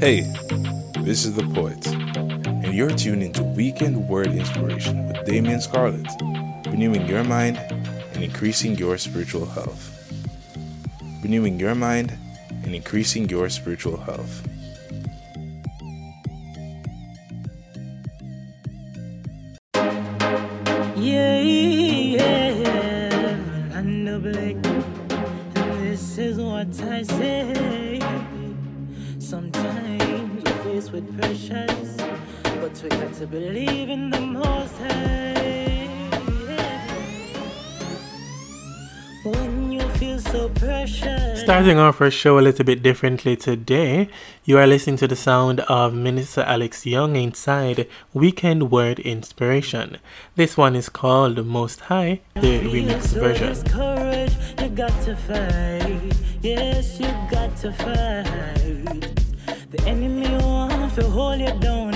Hey, this is the poet, and you're tuned into Weekend Word Inspiration with Damien Scarlett, renewing your mind and increasing your spiritual health. Renewing your mind and increasing your spiritual health. Starting off our show a little bit differently today, you are listening to the sound of Minister Alex Young inside Weekend Word Inspiration. This one is called Most High, the remix version. courage, you got to fight. Yes, you got to fight. The enemy want to hold you down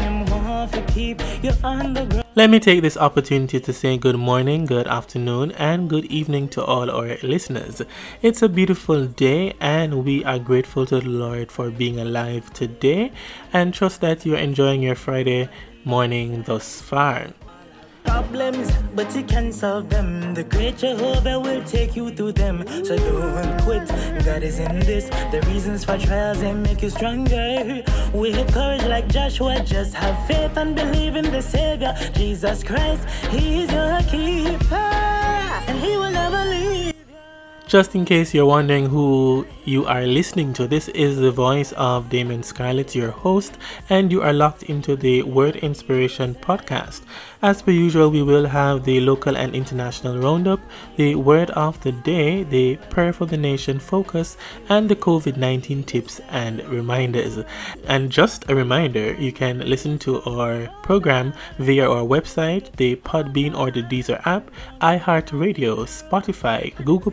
Let me take this opportunity to say good morning, good afternoon, and good evening to all our listeners. It's a beautiful day, and we are grateful to the Lord for being alive today and trust that you're enjoying your Friday morning thus far. Problems, but you can solve them. The great Jehovah will take you through them. So don't quit. God is in this. The reasons for trials and make you stronger. With courage like Joshua, just have faith and believe in the Savior. Jesus Christ, He is your keeper. Just in case you're wondering who you are listening to, this is the voice of Damon Scarlett, your host, and you are locked into the Word Inspiration podcast. As per usual, we will have the local and international roundup, the word of the day, the prayer for the nation focus, and the COVID 19 tips and reminders. And just a reminder, you can listen to our program via our website, the Podbean or the Deezer app, iHeartRadio, Spotify, Google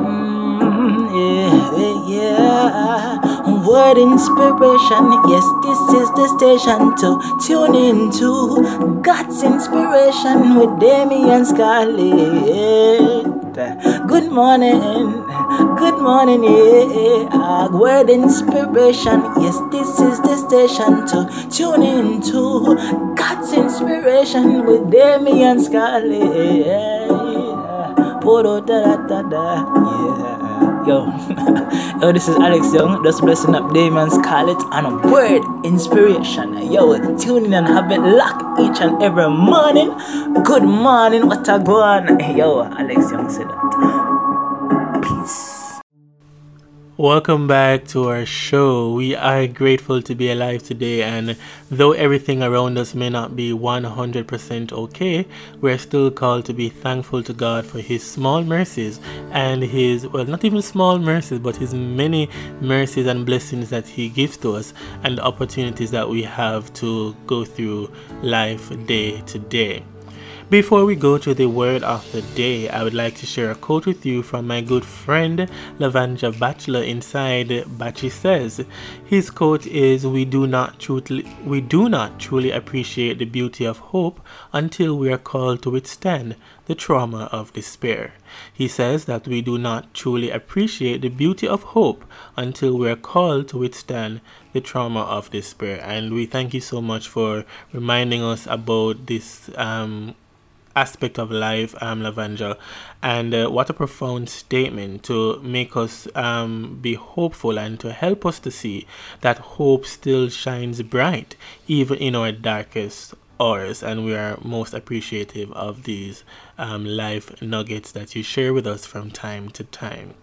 Mm, Word inspiration, yes, this is the station to tune into. God's inspiration with Damian Scarlett. Good morning, morning, yeah. Word inspiration, yes, this is the station to tune into God's inspiration with Damian Scarlett. Yeah. Yeah. Yo. Yo, this is Alex Young, just blessing up Damon Scarlett and a word inspiration. Yo, tune in and have it locked each and every morning. Good morning, what a go on. Yo, Alex Young said that. Welcome back to our show. We are grateful to be alive today, and though everything around us may not be 100% okay, we're still called to be thankful to God for His small mercies and His, well, not even small mercies, but His many mercies and blessings that He gives to us, and the opportunities that we have to go through life day to day. Before we go to the word of the day, I would like to share a quote with you from my good friend Lavanjah Batchelor inside Bachi says. His quote is we do not truly we do not truly appreciate the beauty of hope until we are called to withstand the trauma of despair. He says that we do not truly appreciate the beauty of hope until we are called to withstand the trauma of despair. And we thank you so much for reminding us about this um, aspect of life, um, Lavanjah. And uh, what a profound statement to make us um, be hopeful and to help us to see that hope still shines bright even in our darkest hours. And we are most appreciative of these um, life nuggets that you share with us from time to time.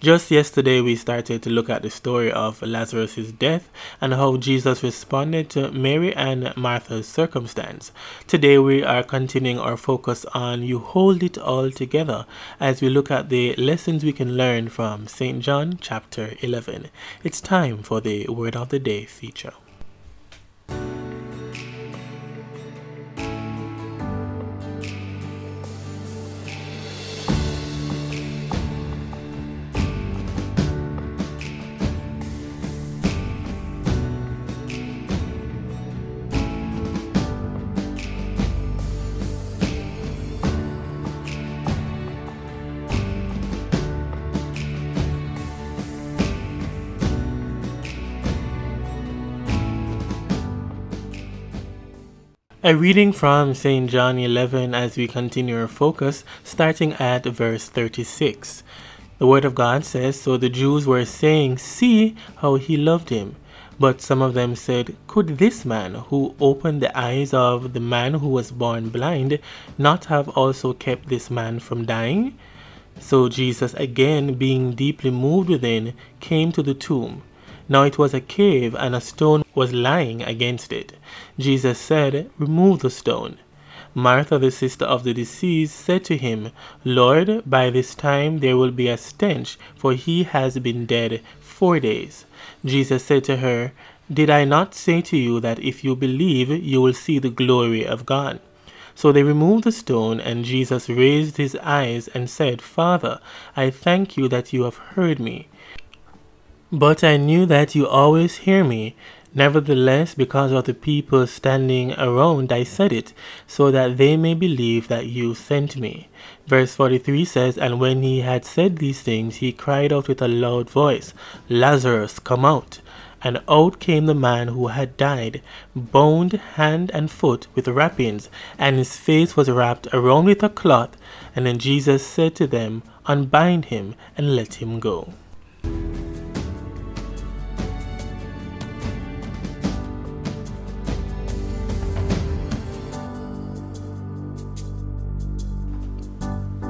Just yesterday, we started to look at the story of Lazarus' death and how Jesus responded to Mary and Martha's circumstance. Today, we are continuing our focus on You Hold It All Together as we look at the lessons we can learn from St. John chapter 11. It's time for the Word of the Day feature. A reading from St. John 11 as we continue our focus, starting at verse 36. The Word of God says So the Jews were saying, See how he loved him. But some of them said, Could this man, who opened the eyes of the man who was born blind, not have also kept this man from dying? So Jesus, again being deeply moved within, came to the tomb. Now it was a cave, and a stone was lying against it. Jesus said, Remove the stone. Martha, the sister of the deceased, said to him, Lord, by this time there will be a stench, for he has been dead four days. Jesus said to her, Did I not say to you that if you believe, you will see the glory of God? So they removed the stone, and Jesus raised his eyes and said, Father, I thank you that you have heard me. But I knew that you always hear me. Nevertheless, because of the people standing around, I said it, so that they may believe that you sent me. Verse 43 says, And when he had said these things, he cried out with a loud voice, Lazarus, come out. And out came the man who had died, bound hand and foot with wrappings, and his face was wrapped around with a cloth. And then Jesus said to them, Unbind him and let him go.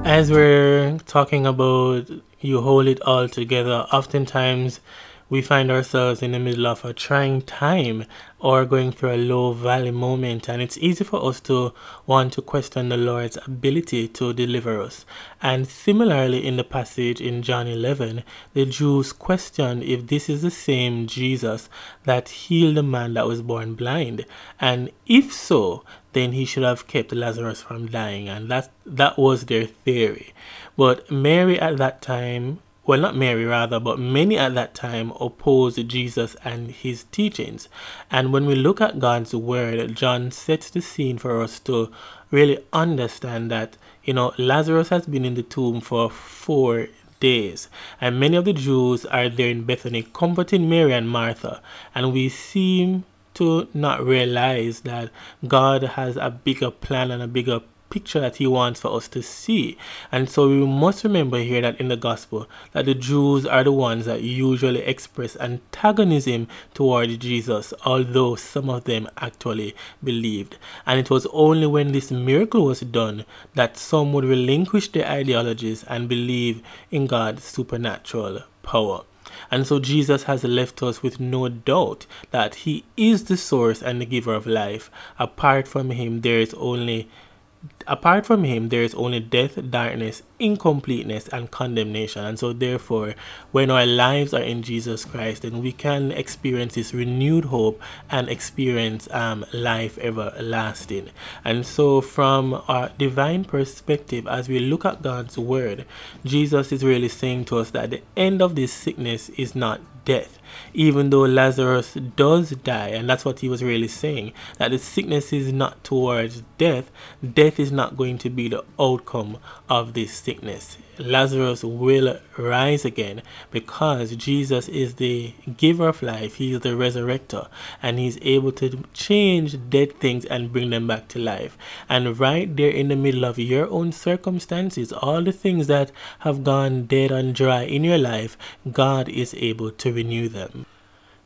As we're talking about you hold it all together, oftentimes we find ourselves in the middle of a trying time or going through a low valley moment, and it's easy for us to want to question the Lord's ability to deliver us. And similarly, in the passage in John 11, the Jews questioned if this is the same Jesus that healed the man that was born blind, and if so, then he should have kept Lazarus from dying, and that that was their theory. But Mary at that time, well, not Mary rather, but many at that time opposed Jesus and his teachings. And when we look at God's word, John sets the scene for us to really understand that you know Lazarus has been in the tomb for four days. And many of the Jews are there in Bethany comforting Mary and Martha. And we seem to not realize that God has a bigger plan and a bigger picture that he wants for us to see. And so we must remember here that in the gospel that the Jews are the ones that usually express antagonism toward Jesus, although some of them actually believed. And it was only when this miracle was done that some would relinquish their ideologies and believe in God's supernatural power. And so Jesus has left us with no doubt that He is the source and the giver of life. Apart from Him, there is only apart from him there is only death darkness incompleteness and condemnation. And so therefore when our lives are in jesus christ then we can experience this renewed hope and experience um, life everlasting. And so from our divine perspective as we look at god's word jesus is really saying to us that the end of this sickness is not death even though Lazarus does die, and that's what he was really saying that the sickness is not towards death, death is not going to be the outcome of this sickness. Lazarus will rise again because Jesus is the giver of life, He is the resurrector, and He's able to change dead things and bring them back to life. And right there in the middle of your own circumstances, all the things that have gone dead and dry in your life, God is able to renew them.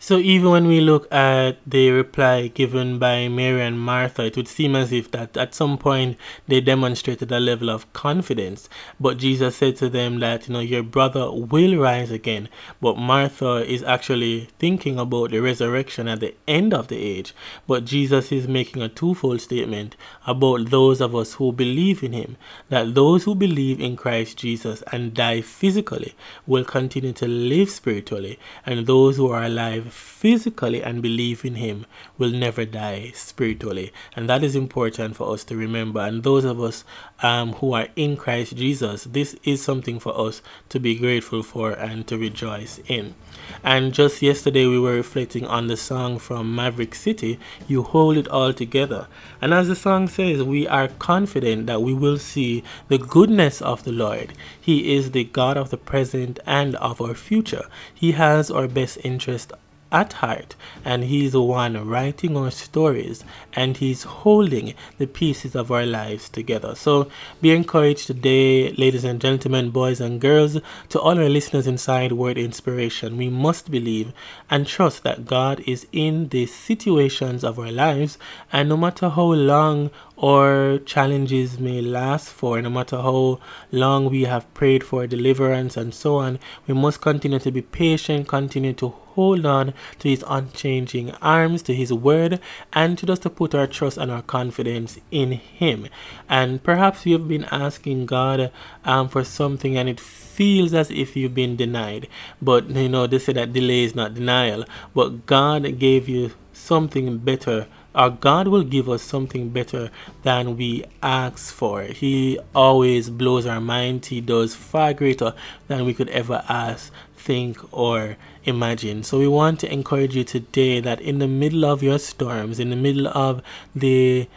So even when we look at the reply given by Mary and Martha, it would seem as if that at some point they demonstrated a level of confidence. But Jesus said to them that, you know, your brother will rise again. But Martha is actually thinking about the resurrection at the end of the age. But Jesus is making a twofold statement about those of us who believe in him, that those who believe in Christ Jesus and die physically will continue to live spiritually, and those who are alive physically and believe in Him will never die spiritually. And that is important for us to remember. And those of us um, who are in Christ Jesus, this is something for us to be grateful for and to rejoice in. And just yesterday, we were reflecting on the song from Maverick City, You Hold It All Together. And as the song says, we are confident that we will see the goodness of the Lord. He is the God of the present and of our future. He has our best interest at heart and he's the one writing our stories and he's holding the pieces of our lives together. So be encouraged today ladies and gentlemen boys and girls to all our listeners inside word inspiration. We must believe and trust that god is in the situations of our lives and no matter how long or challenges may last for, no matter how long we have prayed for deliverance and so on, we must continue to be patient, continue to hold on to his unchanging arms, to his word, and to just to put our trust and our confidence in him. And perhaps you've been asking God um, for something and it feels as if you've been denied. But you know, they say that delay is not denial. But God gave you something better our God will give us something better than we ask for. He always blows our mind. He does far greater than we could ever ask, think, or imagine. So we want to encourage you today that in the middle of your storms, in the middle of the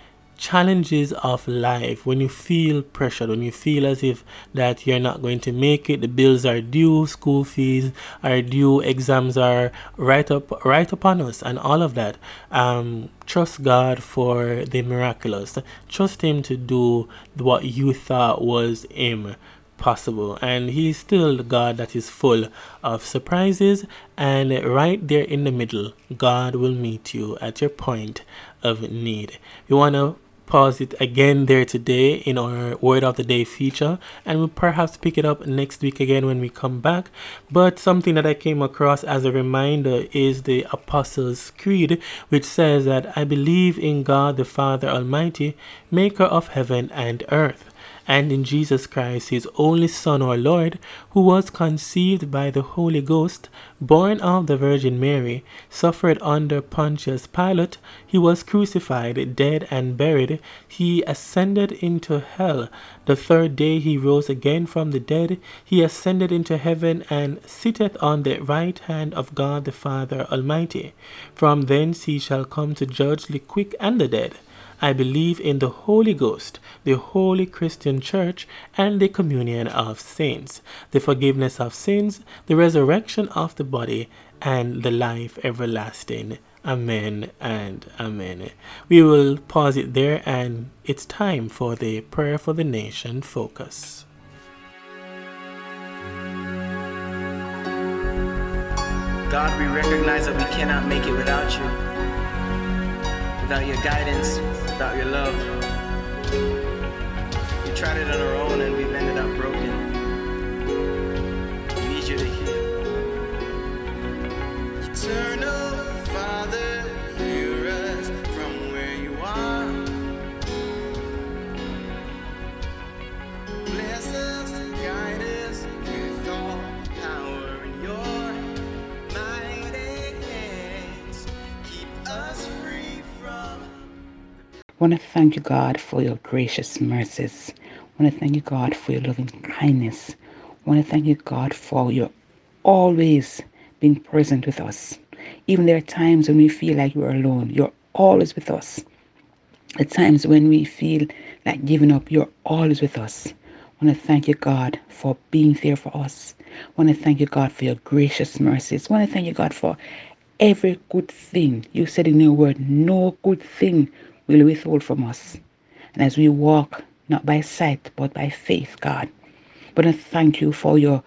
challenges of life when you feel pressured when you feel as if that you're not going to make it the bills are due school fees are due exams are right up right upon us and all of that. Um, trust god for the miraculous. Trust him to do what you thought was impossible. And he's still the god that is full of surprises and right there in the middle god will meet you at your point of need. You want to pause it again there today in our word of the day feature and we'll perhaps pick it up next week again when we come back. But something that i came across as a reminder is the apostles creed which says that i believe in god the father almighty maker of heaven and earth and in Jesus Christ, his only Son, our Lord, who was conceived by the Holy Ghost, born of the Virgin Mary, suffered under Pontius Pilate, he was crucified, dead, and buried. He ascended into hell. The third day he rose again from the dead. He ascended into heaven and sitteth on the right hand of God the Father Almighty. From thence he shall come to judge the quick and the dead. I believe in the Holy Ghost, the holy Christian church, and the communion of saints, the forgiveness of sins, the resurrection of the body, and the life everlasting. Amen and amen. We will pause it there and it's time for the prayer for the nation focus. God, we recognize that we cannot make it without you, without your guidance, without your love. We tried it on our own want to thank you, God, for your gracious mercies. I want to thank you, God, for your loving kindness. Want to thank you, God, for your always being present with us. Even there are times when we feel like we're alone, you're always with us. At times when we feel like giving up, you're always with us. I want to thank you, God, for being there for us. I want to thank you, God, for your gracious mercies. I want to thank you, God, for every good thing. You said in your word, no good thing will withhold from us. And as we walk, not by sight, but by faith, God. But I thank you for your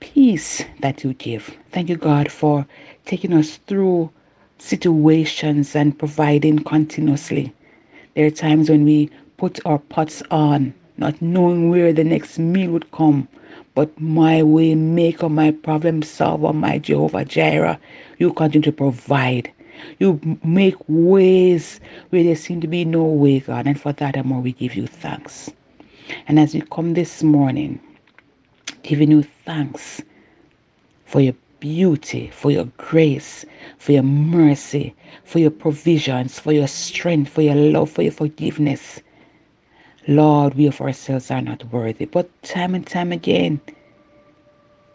peace that you give. Thank you, God, for taking us through situations and providing continuously. There are times when we put our pots on, not knowing where the next meal would come. But my way maker, my problem solver, my Jehovah Jireh, you continue to provide. You make ways where there seem to be no way, God. And for that, and more, we give you thanks. And as we come this morning, giving you thanks for your beauty, for your grace, for your mercy, for your provisions, for your strength, for your love, for your forgiveness. Lord, we of ourselves are not worthy. But time and time again,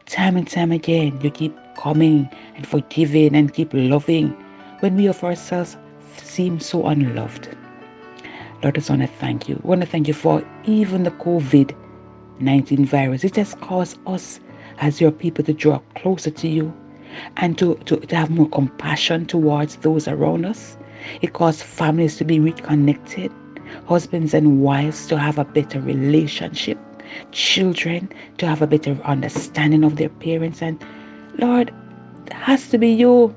time and time again, you keep coming and forgiving and keep loving when we of ourselves seem so unloved. Lord, I want to thank you. I want to thank you for even the COVID 19 virus. It has caused us as your people to draw closer to you and to, to, to have more compassion towards those around us. It caused families to be reconnected, husbands and wives to have a better relationship, children to have a better understanding of their parents. And Lord, it has to be you.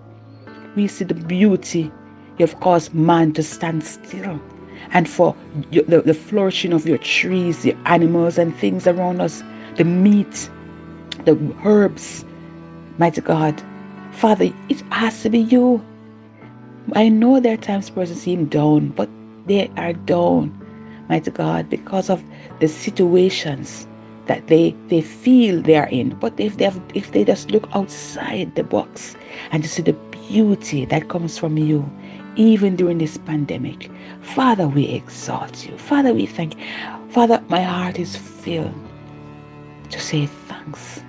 We see the beauty. You've caused man to stand still and for the, the flourishing of your trees, the animals and things around us, the meat, the herbs. Mighty God, Father, it has to be you. I know there are times persons seem down, but they are down, mighty God, because of the situations that they they feel they are in. But if they have, if they just look outside the box and to see the beauty that comes from you, even during this pandemic, Father, we exalt you. Father, we thank you. Father, my heart is filled to say thanks.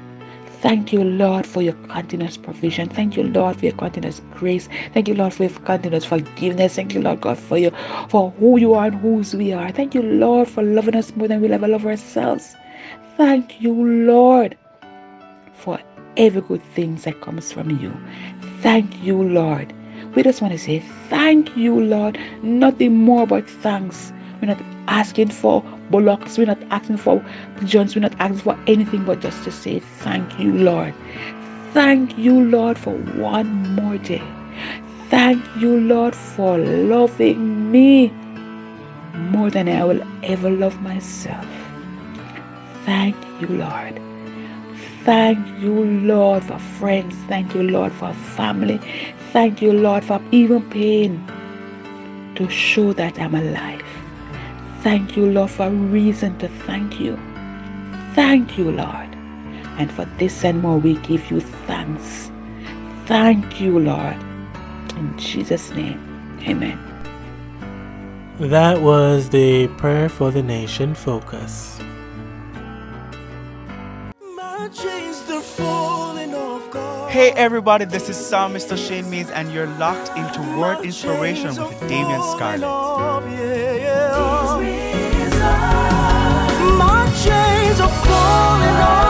Thank you, Lord, for your continuous provision. Thank you, Lord, for your continuous grace. Thank you, Lord, for your continuous forgiveness. Thank you, Lord God, for you for who you are and whose we are. Thank you, Lord, for loving us more than we'll ever love ourselves. Thank you, Lord, for every good thing that comes from you. Thank you, Lord. We just want to say thank you, Lord. Nothing more but thanks. We're not asking for bullocks. We're not asking for pigeons. We're not asking for anything but just to say thank you, Lord. Thank you, Lord, for one more day. Thank you, Lord, for loving me more than I will ever love myself. Thank you, Lord. Thank you, Lord, for friends. Thank you, Lord, for family. Thank you, Lord, for even pain to show that I'm alive. Thank you, Lord, for a reason to thank you. Thank you, Lord. And for this and more, we give you thanks. Thank you, Lord. In Jesus' name, amen. That was the Prayer for the Nation focus. Hey everybody, this is Psalmist Shane Mais, and you're locked into Word Inspiration with Damien Scarlett. My chains are falling off.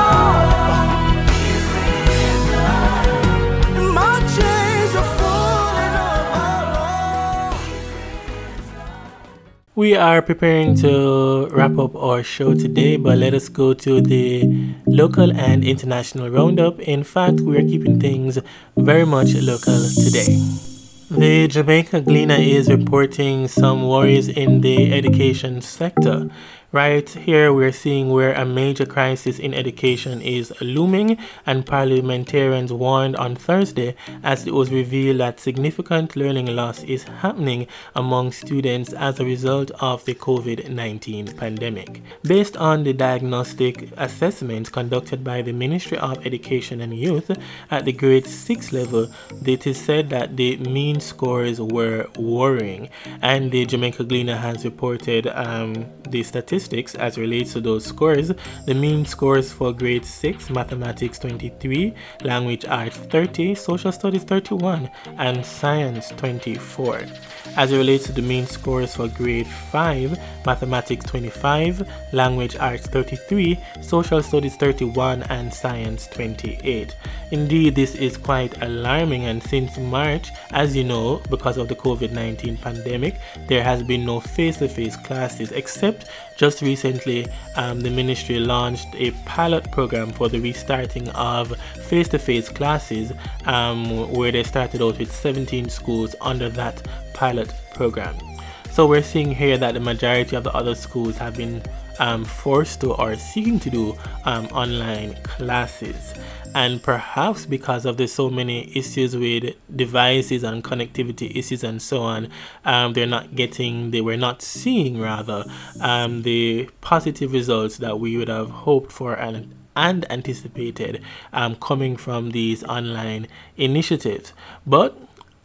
We are preparing to wrap up our show today, but let us go to the local and international roundup. In fact, we are keeping things very much local today. The Jamaica Gleaner is reporting some worries in the education sector. Right here, we're seeing where a major crisis in education is looming, and parliamentarians warned on Thursday as it was revealed that significant learning loss is happening among students as a result of the COVID 19 pandemic. Based on the diagnostic assessments conducted by the Ministry of Education and Youth at the grade 6 level, it is said that the mean scores were worrying, and the Jamaica Gleaner has reported um, the statistics as relates to those scores. The mean scores for grade 6, mathematics 23, language arts 30, social studies 31, and science 24. As it relates to the mean scores for grade 5, mathematics 25, language arts 33, social studies 31, and science 28. Indeed, this is quite alarming, and since March, as you know, because of the COVID 19 pandemic, there has been no face to face classes except just recently, um, the ministry launched a pilot program for the restarting of face to face classes, um, where they started out with 17 schools under that pilot program. So we're seeing here that the majority of the other schools have been um, forced to or seeking to do um, online classes and perhaps because of the so many issues with devices and connectivity issues and so on um, they're not getting they were not seeing rather um, the positive results that we would have hoped for and and anticipated um, coming from these online initiatives but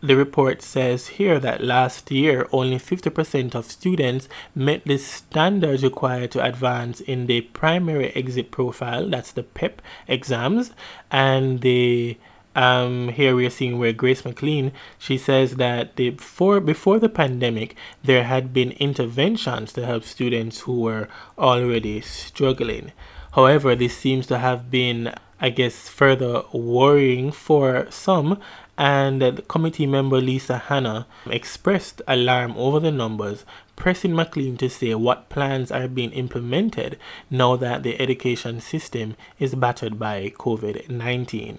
the report says here that last year only 50% of students met the standards required to advance in the primary exit profile, that's the PEP exams, and the um, here we are seeing where Grace McLean she says that the, before before the pandemic there had been interventions to help students who were already struggling. However, this seems to have been I guess further worrying for some and the committee member Lisa Hanna expressed alarm over the numbers, pressing McLean to say what plans are being implemented now that the education system is battered by COVID 19.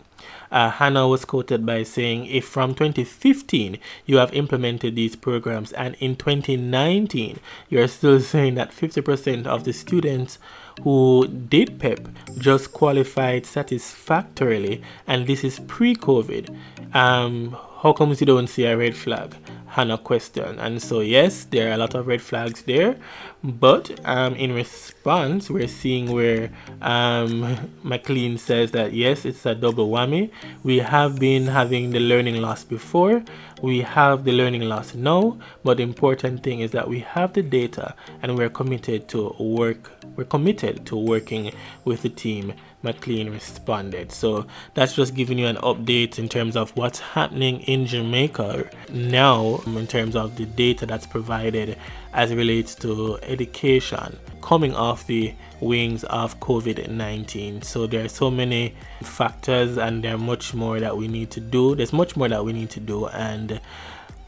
Uh, Hanna was quoted by saying, If from 2015 you have implemented these programs and in 2019 you're still saying that 50% of the students who did PEP just qualified satisfactorily, and this is pre COVID, um, how come you don't see a red flag? Hanna question. And so, yes, there are a lot of red flags there, but um, in response, we're seeing where um, McLean says that yes, it's a double whammy. We have been having the learning loss before, we have the learning loss now, but the important thing is that we have the data and we're committed to work, we're committed to working with the team McLean responded. So that's just giving you an update in terms of what's happening in Jamaica now, in terms of the data that's provided as it relates to education coming off the wings of COVID 19. So there are so many factors, and there are much more that we need to do. There's much more that we need to do, and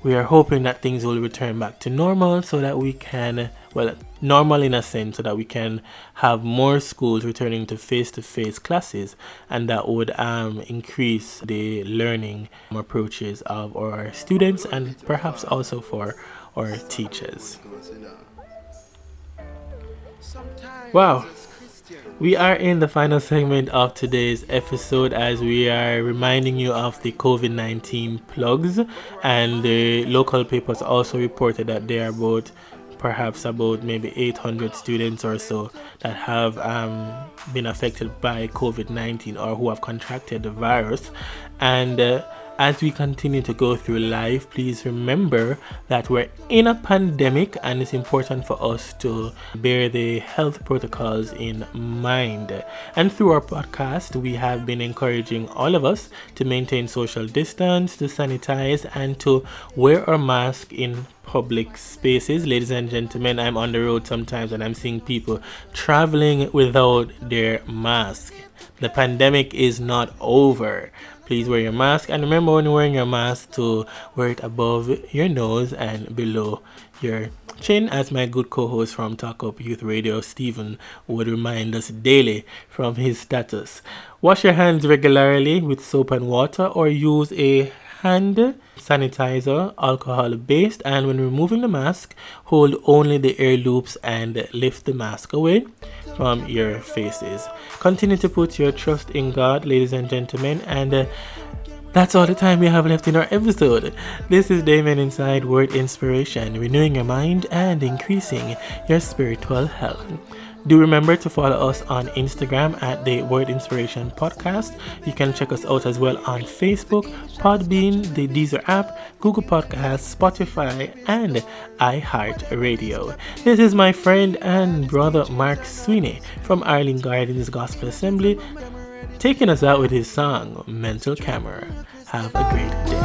we are hoping that things will return back to normal so that we can well normal in a sense so that we can have more schools returning to face-to-face classes and that would um, increase the learning approaches of our students and perhaps also for our teachers. Wow we are in the final segment of today's episode as we are reminding you of the COVID 19 plugs, and the local papers also reported that there are about perhaps about maybe 800 students or so that have um, been affected by COVID 19 or who have contracted the virus. And uh, as we continue to go through life, please remember that we're in a pandemic and it's important for us to bear the health protocols in mind. And through our podcast, we have been encouraging all of us to maintain social distance, to sanitize, and to wear our mask in public spaces. Ladies and gentlemen, I'm on the road sometimes and I'm seeing people traveling without their mask. The pandemic is not over please wear your mask. And remember when wearing your mask to wear it above your nose and below your chin as my good co-host from talk up youth radio stephen would remind us daily from his status. Wash your hands regularly with soap and water or use a hand sanitizer alcohol based and when removing the mask hold only the air loops and lift the mask away from your faces. Continue to put your trust in God, ladies and gentlemen, and uh, that's all the time we have left in our episode. This is Damien Inside Word Inspiration, renewing your mind and increasing your spiritual health. Do remember to follow us on Instagram at the Word Inspiration Podcast. You can check us out as well on Facebook, Podbean, the Deezer app, Google Podcasts, Spotify, and iHeartRadio. This is my friend and brother Mark Sweeney from Arlene Gardens Gospel Assembly taking us out with his song Mental Camera. Have a great day.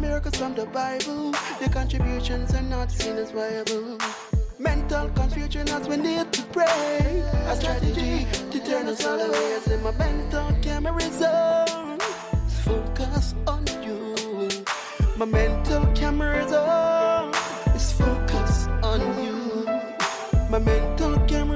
miracles from the Bible. The contributions are not seen as viable. Mental confusion as we need to pray. A strategy to turn us all away as in my mental camera zone. Focus on you. My mental camera zone is focused on you. My mental camera.